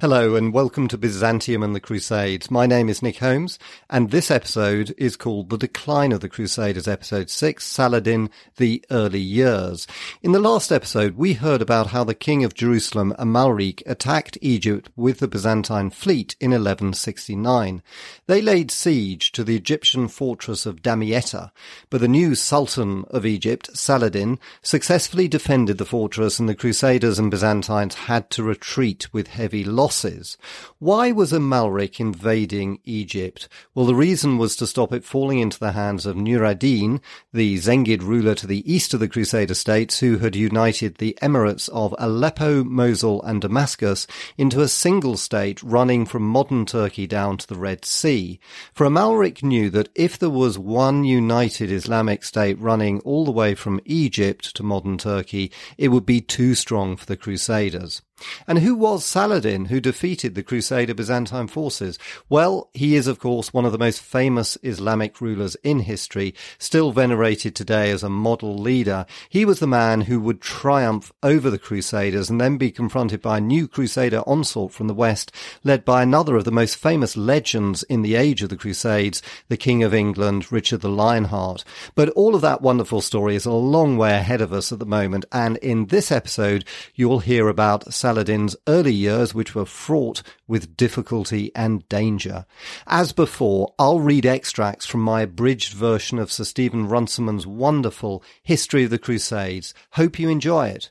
Hello and welcome to Byzantium and the Crusades. My name is Nick Holmes and this episode is called The Decline of the Crusaders, episode 6, Saladin, the Early Years. In the last episode, we heard about how the king of Jerusalem, Amalric, attacked Egypt with the Byzantine fleet in 1169. They laid siege to the Egyptian fortress of Damietta, but the new Sultan of Egypt, Saladin, successfully defended the fortress and the Crusaders and Byzantines had to retreat with heavy loss losses. Why was Amalric invading Egypt? Well, the reason was to stop it falling into the hands of Nur ad-Din, the Zengid ruler to the east of the Crusader states, who had united the emirates of Aleppo, Mosul, and Damascus into a single state running from modern Turkey down to the Red Sea. For Amalric knew that if there was one united Islamic state running all the way from Egypt to modern Turkey, it would be too strong for the Crusaders. And who was Saladin who defeated the Crusader Byzantine forces? Well, he is of course one of the most famous Islamic rulers in history, still venerated today as a model leader. He was the man who would triumph over the Crusaders and then be confronted by a new Crusader onslaught from the West, led by another of the most famous legends in the age of the Crusades, the King of England, Richard the Lionheart. But all of that wonderful story is a long way ahead of us at the moment, and in this episode, you'll hear about Saladin Saladin's early years, which were fraught with difficulty and danger. As before, I'll read extracts from my abridged version of Sir Stephen Runciman's wonderful History of the Crusades. Hope you enjoy it.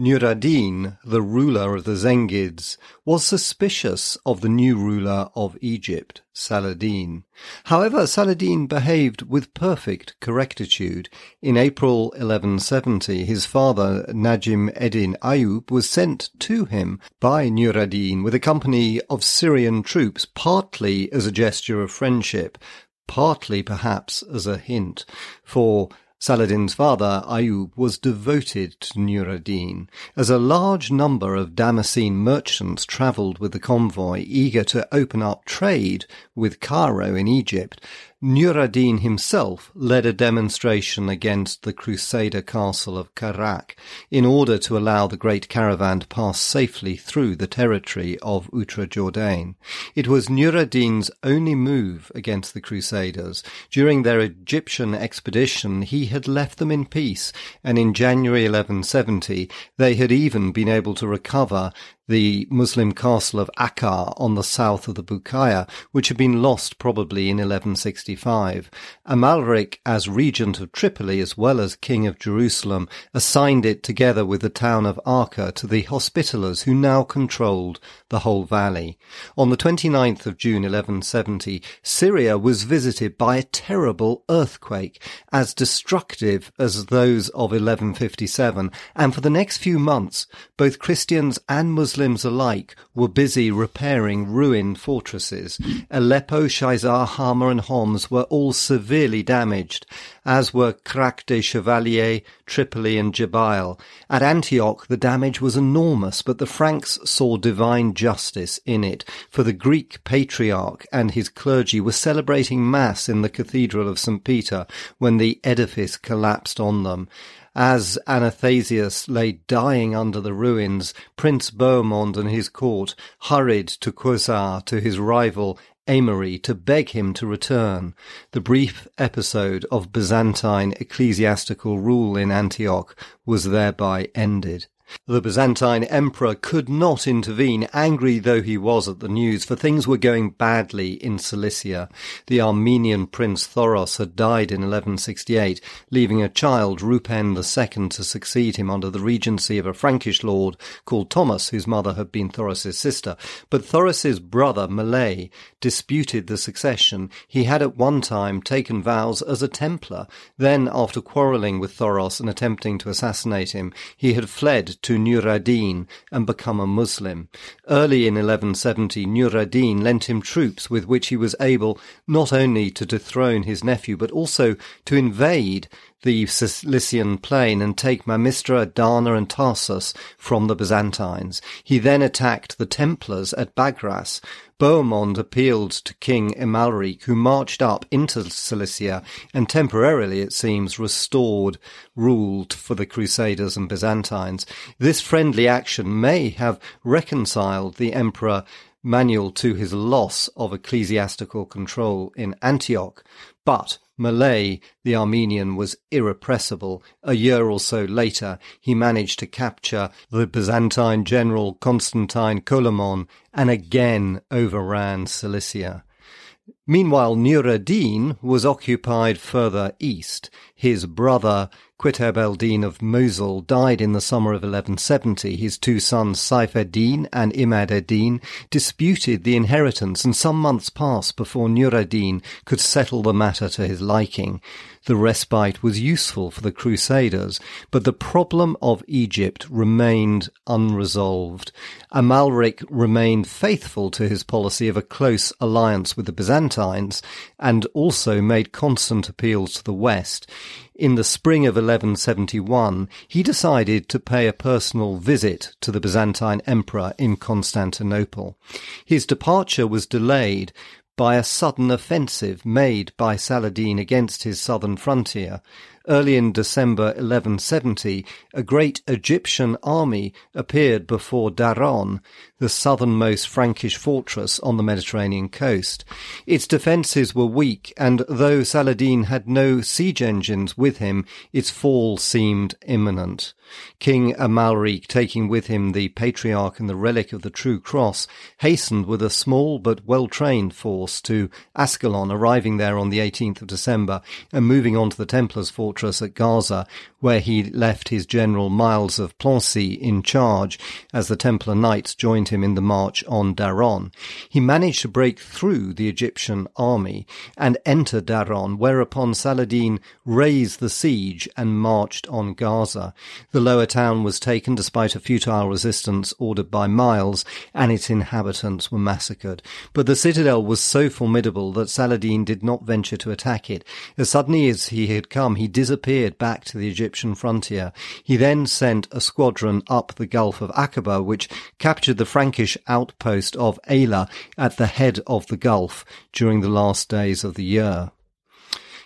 Nur ad-Din, the ruler of the Zengids, was suspicious of the new ruler of Egypt, Saladin. However, Saladin behaved with perfect correctitude. In April 1170, his father, Najim Eddin Ayub, was sent to him by Nur ad-Din with a company of Syrian troops, partly as a gesture of friendship, partly perhaps as a hint, for Saladin's father, Ayub, was devoted to Nur ad-Din, as a large number of Damascene merchants travelled with the convoy, eager to open up trade with Cairo in Egypt, Nur ad-Din himself led a demonstration against the Crusader castle of Karak in order to allow the great caravan to pass safely through the territory of Outre-Jourdain. It was Nur ad-Din's only move against the Crusaders. During their Egyptian expedition, he had left them in peace, and in January 1170 they had even been able to recover the Muslim castle of Akkar on the south of the Bukaya, which had been lost probably in 1165. Amalric, as regent of Tripoli as well as king of Jerusalem, assigned it together with the town of Acre to the Hospitallers who now controlled the whole valley. On the 29th of June 1170, Syria was visited by a terrible earthquake, as destructive as those of 1157, and for the next few months, both Christians and Muslims Muslims alike were busy repairing ruined fortresses. Aleppo, Shaizar, Hama and Homs were all severely damaged, as were Krak des Chevaliers, Tripoli and Jabail. At Antioch the damage was enormous, but the Franks saw divine justice in it, for the Greek patriarch and his clergy were celebrating Mass in the Cathedral of St. Peter when the edifice collapsed on them. As Athanasius lay dying under the ruins, Prince Bohemond and his court hurried to Qusair to his rival Aimery to beg him to return. The brief episode of Byzantine ecclesiastical rule in Antioch was thereby ended. The Byzantine emperor could not intervene, angry though he was at the news, for things were going badly in Cilicia. The Armenian prince Thoros had died in 1168, leaving a child, Rupen II, to succeed him under the regency of a Frankish lord called Thomas, whose mother had been Thoros's sister. But Thoros's brother, Mleh, disputed the succession. He had at one time taken vows as a Templar. Then, after quarrelling with Thoros and attempting to assassinate him, he had fled to Nur ad-Din and become a Muslim. Early in 1170, Nur ad-Din lent him troops with which he was able not only to dethrone his nephew, but also to invade the Cilician plain and take Mamistra, Adana, and Tarsus from the Byzantines. He then attacked the Templars at Bagras. Bohemond appealed to King Amalric, who marched up into Cilicia and temporarily, it seems, restored rule for the Crusaders and Byzantines. This friendly action may have reconciled the Emperor Manuel to his loss of ecclesiastical control in Antioch, but Mleh, the Armenian, was irrepressible. A year or so later, he managed to capture the Byzantine general Constantine Coloman and again overran Cilicia. Meanwhile, Nur ad-Din was occupied further east. His brother Qutb el-Din of Mosul died in the summer of 1170. His two sons Saif ad-Din and Imad ad-Din disputed the inheritance and some months passed before Nur ad-Din could settle the matter to his liking. The respite was useful for the Crusaders, but the problem of Egypt remained unresolved. Amalric remained faithful to his policy of a close alliance with the Byzantines and also made constant appeals to the West. In the spring of 1171, he decided to pay a personal visit to the Byzantine emperor in Constantinople. His departure was delayed by a sudden offensive made by Saladin against his southern frontier. Early in December 1170, a great Egyptian army appeared before Daron, the southernmost Frankish fortress on the Mediterranean coast. Its defences were weak, and though Saladin had no siege engines with him, its fall seemed imminent. King Amalric, taking with him the patriarch and the relic of the true cross, hastened with a small but well-trained force to Ascalon, arriving there on the 18th of December and moving on to the Templars' fortress at Gaza, where he left his general Miles of Plancy in charge as the Templar knights joined him in the march on Daron. He managed to break through the Egyptian army and enter Daron, whereupon Saladin raised the siege and marched on Gaza. The lower town was taken despite a futile resistance ordered by Miles, and its inhabitants were massacred. But the citadel was so formidable that Saladin did not venture to attack it. As suddenly as he had come, he disappeared back to the Egyptian frontier. He then sent a squadron up the Gulf of Aqaba, which captured the Frankish outpost of Ayla at the head of the Gulf during the last days of the year.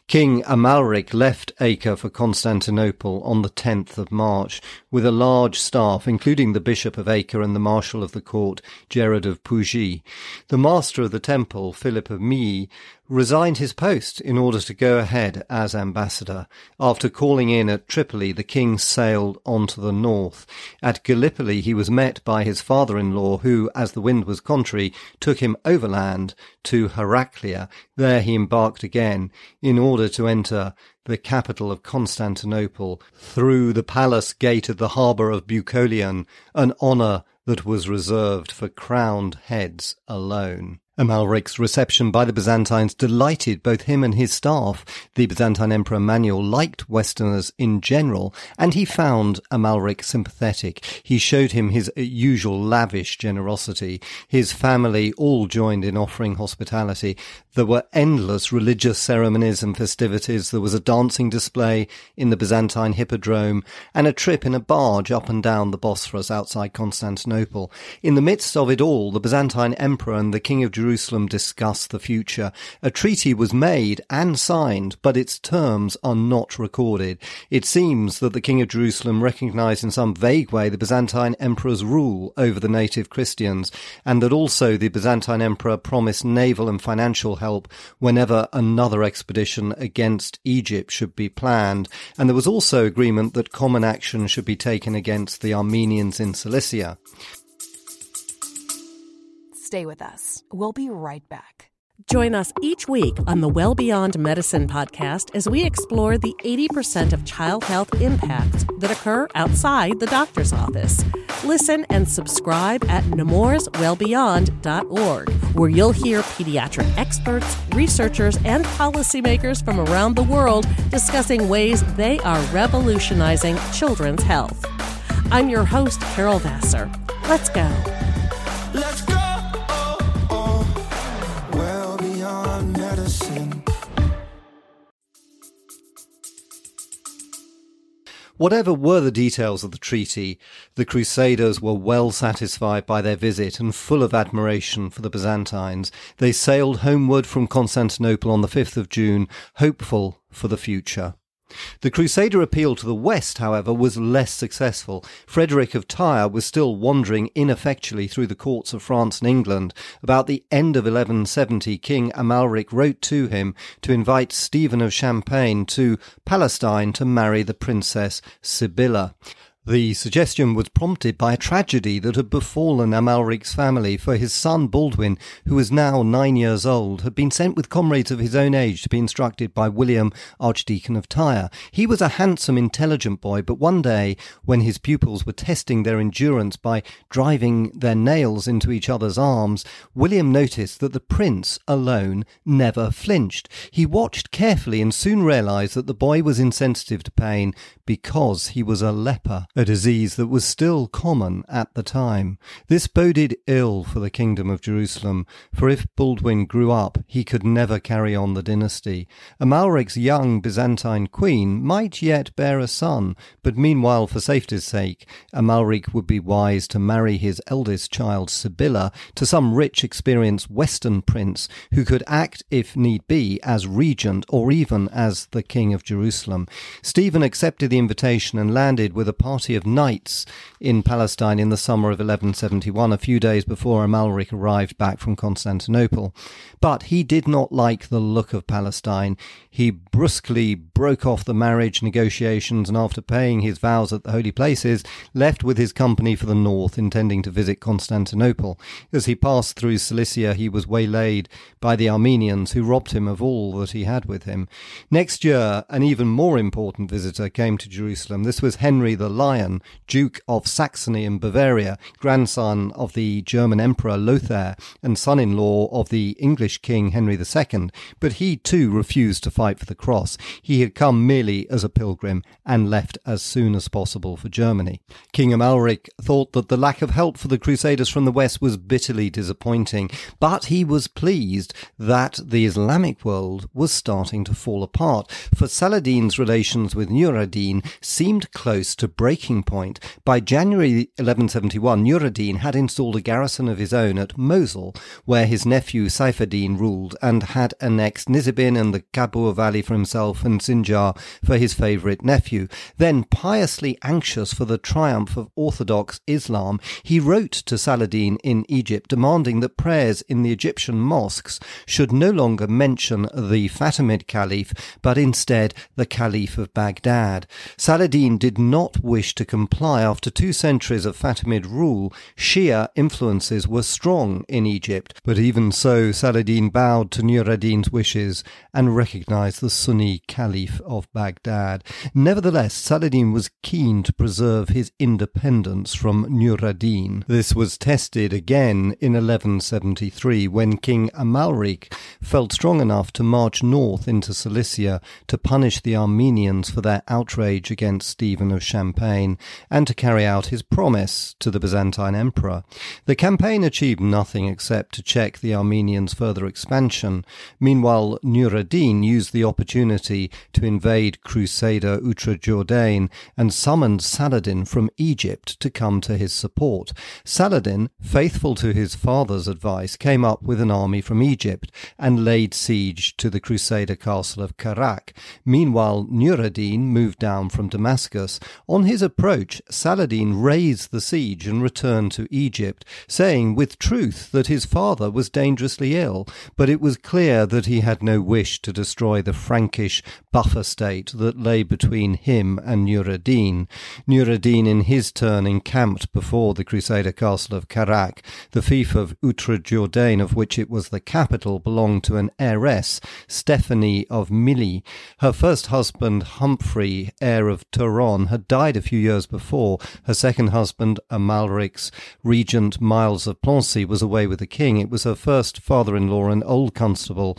King Amalric left Acre for Constantinople on the 10th of March with a large staff, including the Bishop of Acre and the Marshal of the Court, Gerard of Pougy. The Master of the Temple, Philip of Milly, resigned his post in order to go ahead as ambassador. After calling in at Tripoli, the king sailed on to the north. At Gallipoli, he was met by his father-in-law, who, as the wind was contrary, took him overland to Heraclea. There he embarked again in order to enter the capital of Constantinople through the palace gate of the harbour of Bucolion, an honour that was reserved for crowned heads alone. Amalric's reception by the Byzantines delighted both him and his staff. The Byzantine Emperor Manuel liked Westerners in general, and he found Amalric sympathetic. He showed him his usual lavish generosity. His family all joined in offering hospitality. There were endless religious ceremonies and festivities. There was a dancing display in the Byzantine Hippodrome and a trip in a barge up and down the Bosphorus outside Constantinople. In the midst of it all, the Byzantine Emperor and the King of Jerusalem discuss the future. A treaty was made and signed, but its terms are not recorded. It seems that the King of Jerusalem recognized in some vague way the Byzantine Emperor's rule over the native Christians, and that also the Byzantine Emperor promised naval and financial help whenever another expedition against Egypt should be planned, and there was also agreement that common action should be taken against the Armenians in Cilicia. Stay with us. We'll be right back. Join us each week on the Well Beyond Medicine podcast as we explore the 80% of child health impacts that occur outside the doctor's office. Listen and subscribe at nemourswellbeyond.org, where you'll hear pediatric experts, researchers, and policymakers from around the world discussing ways they are revolutionizing children's health. I'm your host, Carol Vassar. Let's go. Whatever were the details of the treaty, the Crusaders were well satisfied by their visit and full of admiration for the Byzantines. They sailed homeward from Constantinople on the 5th of June, hopeful for the future. The Crusader appeal to the west, however, was less successful. Frederick of Tyre was still wandering ineffectually through the courts of France and England. About the end of 1170, King Amalric wrote to him to invite Stephen of Champagne to Palestine to marry the Princess Sibylla. The suggestion was prompted by a tragedy that had befallen Amalric's family, for his son Baldwin, who was now nine years old, had been sent with comrades of his own age to be instructed by William, Archdeacon of Tyre. He was a handsome, intelligent boy, but one day, when his pupils were testing their endurance by driving their nails into each other's arms, William noticed that the prince alone never flinched. He watched carefully and soon realized that the boy was insensitive to pain because he was a leper a disease that was still common at the time. This boded ill for the kingdom of Jerusalem, for if Baldwin grew up, he could never carry on the dynasty. Amalric's young Byzantine queen might yet bear a son, but meanwhile, for safety's sake, Amalric would be wise to marry his eldest child, Sibylla, to some rich, experienced Western prince who could act, if need be, as regent or even as the king of Jerusalem. Stephen accepted the invitation and landed with a party party of knights in Palestine in the summer of 1171, a few days before Amalric arrived back from Constantinople. But he did not like the look of Palestine. He brusquely broke off the marriage negotiations and, after paying his vows at the holy places, left with his company for the north, intending to visit Constantinople. As he passed through Cilicia, he was waylaid by the Armenians, who robbed him of all that he had with him. Next year, an even more important visitor came to Jerusalem. This was Henry the Lion, Duke of Saxony and Bavaria, grandson of the German Emperor Lothair, and son in law of the English King Henry II, but he too refused to fight for the cross. He had come merely as a pilgrim and left as soon as possible for Germany. King Amalric thought that the lack of help for the Crusaders from the west was bitterly disappointing, but he was pleased that the Islamic world was starting to fall apart, for Saladin's relations with Nur ad-Din seemed close to breaking point. By January 1171, Nur ad-Din had installed a garrison of his own at Mosul, where his nephew Saifuddin ruled, and had annexed Nizibin and the Kabur Valley for himself and Sinjar for his favourite nephew. Then, piously anxious for the triumph of Orthodox Islam, he wrote to Saladin in Egypt demanding that prayers in the Egyptian mosques should no longer mention the Fatimid Caliph, but instead the Caliph of Baghdad. Saladin did not wish to comply after two centuries of Fatimid rule. Shia influences were strong in Egypt, but even so, Saladin bowed to Nur ad-Din's wishes and recognized the Sunni Caliph of Baghdad. Nevertheless, Saladin was keen to preserve his independence from Nur ad-Din. This was tested again in 1173 when King Amalric felt strong enough to march north into Cilicia to punish the Armenians for their outrage against Stephen of Champagne and to carry out his promise to the Byzantine emperor. The campaign achieved nothing except to check the Armenians' further expansion. Meanwhile, Nur ad-Din used the opportunity to invade Crusader Outrejourdain and summoned Saladin from Egypt to come to his support. Saladin, faithful to his father's advice, came up with an army from Egypt and laid siege to the Crusader castle of Karak. Meanwhile, Nur ad-Din moved down from Damascus. On his approach, Saladin raised the siege and returned to Egypt, saying with truth that his father was dangerously ill, but it was clear that he had no wish to destroy the Frankish buffer state that lay between him and Nur ad-Din. Nur ad-Din in his turn encamped before the Crusader castle of Karak. The fief of Outrejourdain, of which it was the capital, belonged to an heiress, Stephanie of Milly. Her first husband, Humphrey, heir of Turon, had died a few years before. Her second husband, Amalric's regent Miles of Plancy, was away with the king. It was her first father-in-law, an old constable,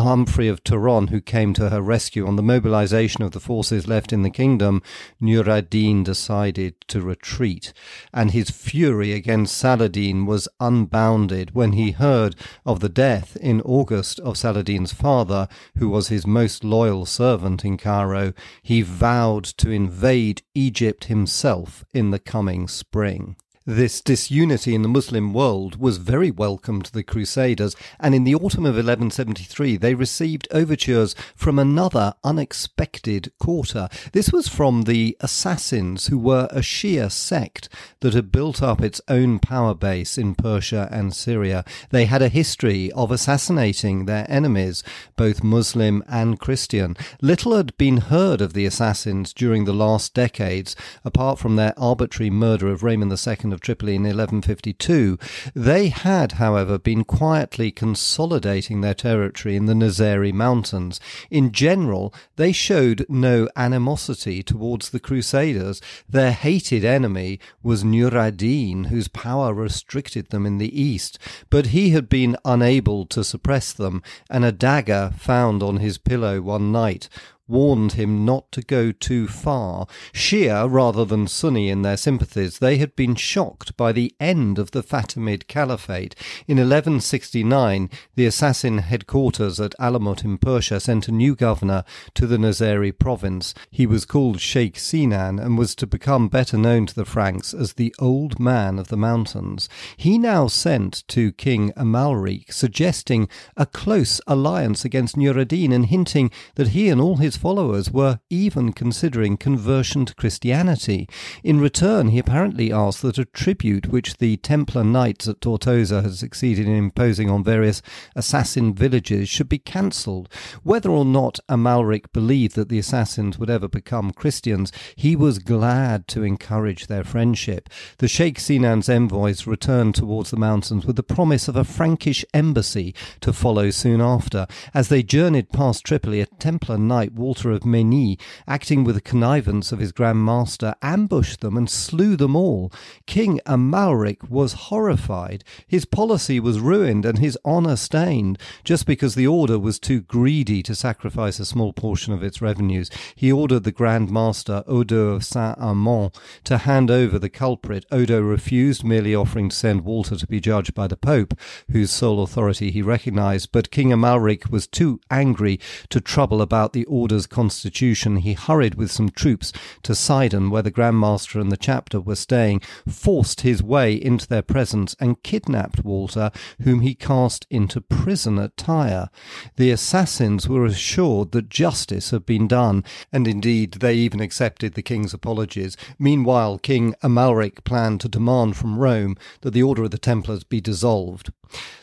Humphrey of Turon, who came to her rescue on the mobilization of the forces left in the kingdom, Nur ad-Din decided to retreat, and his fury against Saladin was unbounded when he heard of the death in August of Saladin's father, who was his most loyal servant in Cairo. He vowed to invade Egypt himself in the coming spring. This disunity in the Muslim world was very welcome to the Crusaders, and in the autumn of 1173 they received overtures from another unexpected quarter. This was from the Assassins, who were a Shia sect that had built up its own power base in Persia and Syria. They had a history of assassinating their enemies, both Muslim and Christian. Little had been heard of the Assassins during the last decades, apart from their arbitrary murder of Raymond II of Tripoli in 1152. They had, however, been quietly consolidating their territory in the Nazari Mountains. In general, they showed no animosity towards the Crusaders. Their hated enemy was Nur ad-Din, whose power restricted them in the east, but he had been unable to suppress them, and a dagger found on his pillow one night warned him not to go too far. Shia rather than Sunni in their sympathies, they had been shocked by the end of the Fatimid Caliphate. In 1169, the assassin headquarters at Alamut in Persia sent a new governor to the Nazari province. He was called Sheikh Sinan and was to become better known to the Franks as the Old Man of the Mountains. He now sent to King Amalric suggesting a close alliance against Nur ad-Din and hinting that he and all his followers were even considering conversion to Christianity. In return, he apparently asked that a tribute which the Templar knights at Tortosa had succeeded in imposing on various assassin villages should be cancelled. Whether or not Amalric believed that the assassins would ever become Christians, he was glad to encourage their friendship. The Sheikh Sinan's envoys returned towards the mountains with the promise of a Frankish embassy to follow soon after. As they journeyed past Tripoli, a Templar knight Walter of Mesnil, acting with the connivance of his Grand Master, ambushed them and slew them all. King Amalric was horrified. His policy was ruined and his honour stained, just because the order was too greedy to sacrifice a small portion of its revenues. He ordered the Grand Master, Odo of Saint Amand, to hand over the culprit. Odo refused, merely offering to send Walter to be judged by the Pope, whose sole authority he recognized, but King Amalric was too angry to trouble about the order order's constitution, he hurried with some troops to Sidon, where the Grand Master and the chapter were staying, forced his way into their presence, and kidnapped Walter, whom he cast into prison at Tyre. The assassins were assured that justice had been done, and indeed they even accepted the king's apologies. Meanwhile, King Amalric planned to demand from Rome that the Order of the Templars be dissolved.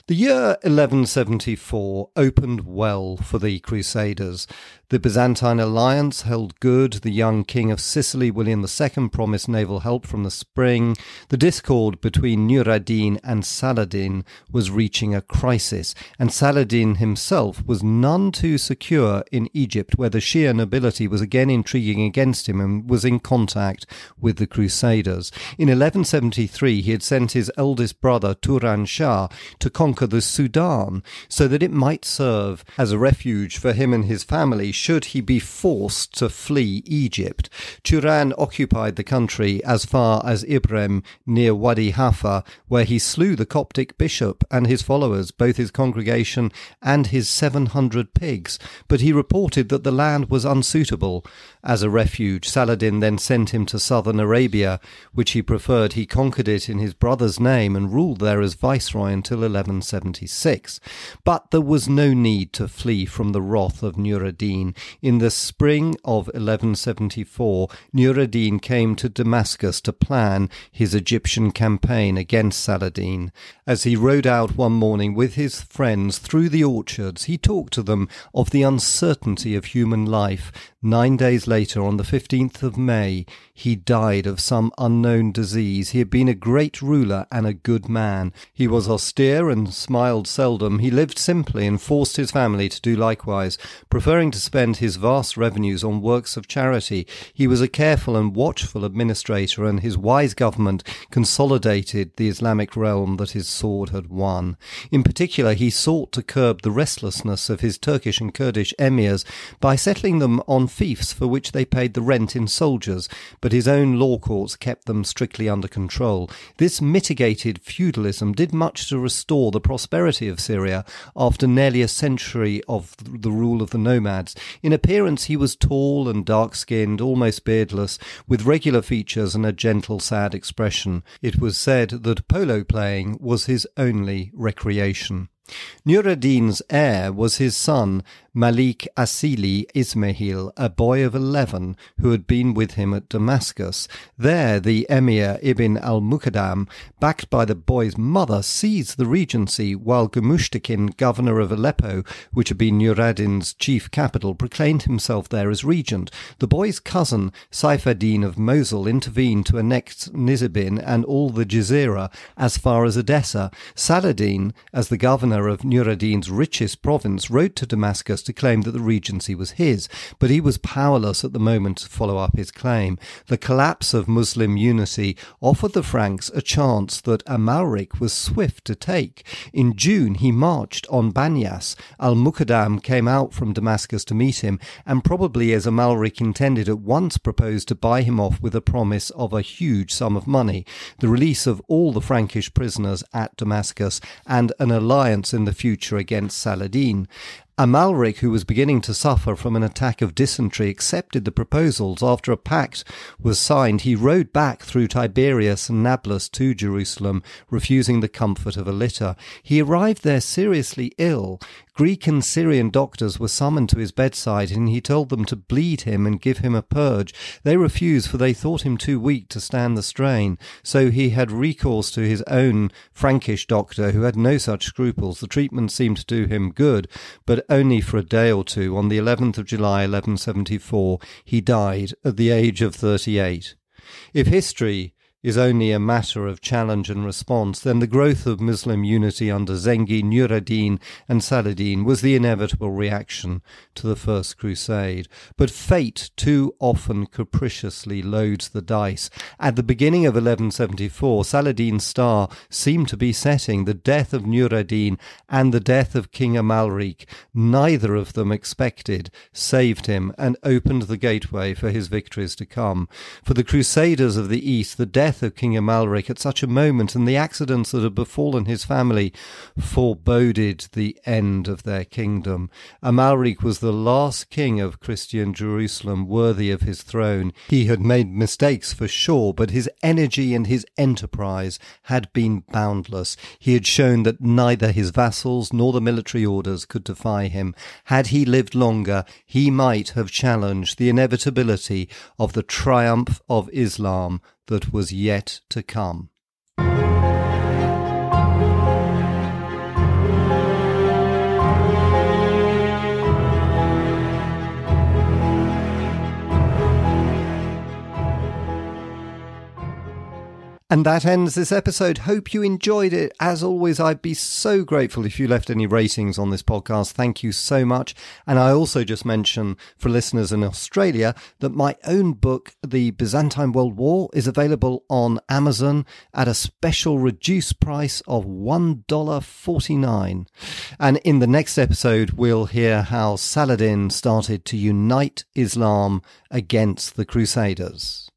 The year 1174 opened well for the Crusaders. The Byzantine alliance held good. The young king of Sicily, William II, promised naval help from the spring. The discord between Nur ad-Din and Saladin was reaching a crisis, and Saladin himself was none too secure in Egypt, where the Shia nobility was again intriguing against him and was in contact with the Crusaders. In 1173, he had sent his eldest brother, Turan Shah, to conquer the Sudan, so that it might serve as a refuge for him and his family should he be forced to flee Egypt. Turan occupied the country as far as Ibrim near Wadi Halfa, where he slew the Coptic bishop and his followers, both his congregation and his 700 pigs, but he reported that the land was unsuitable as a refuge. Saladin then sent him to southern Arabia, which he preferred. He conquered it in his brother's name and ruled there as viceroy until 1176. But there was no need to flee from the wrath of Nur In the spring of 1174, Nur ad-Din came to Damascus to plan his Egyptian campaign against Saladin. As he rode out one morning with his friends through the orchards, he talked to them of the uncertainty of human life, Nine days later, on the 15th of May, he died of some unknown disease. He had been a great ruler and a good man. He was austere and smiled seldom. He lived simply and forced his family to do likewise, preferring to spend his vast revenues on works of charity. He was a careful and watchful administrator, and his wise government consolidated the Islamic realm that his sword had won. In particular, he sought to curb the restlessness of his Turkish and Kurdish emirs by settling them on fiefs for which they paid the rent in soldiers, but his own law courts kept them strictly under control. This mitigated feudalism did much to restore the prosperity of Syria after nearly a century of the rule of the nomads. In appearance, he was tall and dark skinned, almost beardless, with regular features and a gentle, sad expression. It was said that polo playing was his only recreation. Nur ad-Din's heir was his son Malik Asili Ismahil, a boy of eleven who had been with him at Damascus. There, the Emir Ibn al Muqaddam, backed by the boy's mother, seized the regency, while Gumushtakin, governor of Aleppo, which had been Nur ad-Din's chief capital, proclaimed himself there as regent. The boy's cousin, Saif ad-Din of Mosul, intervened to annex Nizibin and all the Jazira as far as Edessa. Saladin, as the governor of Nur ad-Din's richest province, wrote to Damascus to claim that the regency was his, but he was powerless at the moment to follow up his claim. The collapse of Muslim unity offered the Franks a chance that Amalric was swift to take. In June, he marched on Banyas. Al Muqaddam came out from Damascus to meet him, and probably as Amalric intended, at once proposed to buy him off with a promise of a huge sum of money, the release of all the Frankish prisoners at Damascus, and an alliance in the future against Saladin. Amalric, who was beginning to suffer from an attack of dysentery, accepted the proposals. After a pact was signed, he rode back through Tiberias and Nablus to Jerusalem, refusing the comfort of a litter. He arrived there seriously ill. Greek and Syrian doctors were summoned to his bedside, and he told them to bleed him and give him a purge. They refused, for they thought him too weak to stand the strain. So he had recourse to his own Frankish doctor, who had no such scruples. The treatment seemed to do him good, but only for a day or two. On the 11th of July, 1174, he died at the age of 38. If history is only a matter of challenge and response, then the growth of Muslim unity under Zengi, Nur ad-Din, and Saladin was the inevitable reaction to the First Crusade. But fate too often capriciously loads the dice. At the beginning of 1174, Saladin's star seemed to be setting. The death of Nur ad-Din and the death of King Amalric, neither of them expected, saved him and opened the gateway for his victories to come. For the Crusaders of the East, the death death of King Amalric at such a moment and the accidents that had befallen his family foreboded the end of their kingdom. Amalric was the last king of Christian Jerusalem worthy of his throne. He had made mistakes for sure, but his energy and his enterprise had been boundless. He had shown that neither his vassals nor the military orders could defy him. Had he lived longer, he might have challenged the inevitability of the triumph of Islam that was yet to come. And that ends this episode. Hope you enjoyed it. As always, I'd be so grateful if you left any ratings on this podcast. Thank you so much. And I also just mention for listeners in Australia that my own book, The Byzantine World War, is available on Amazon at a special reduced price of $1.49. And in the next episode, we'll hear how Saladin started to unite Islam against the Crusaders.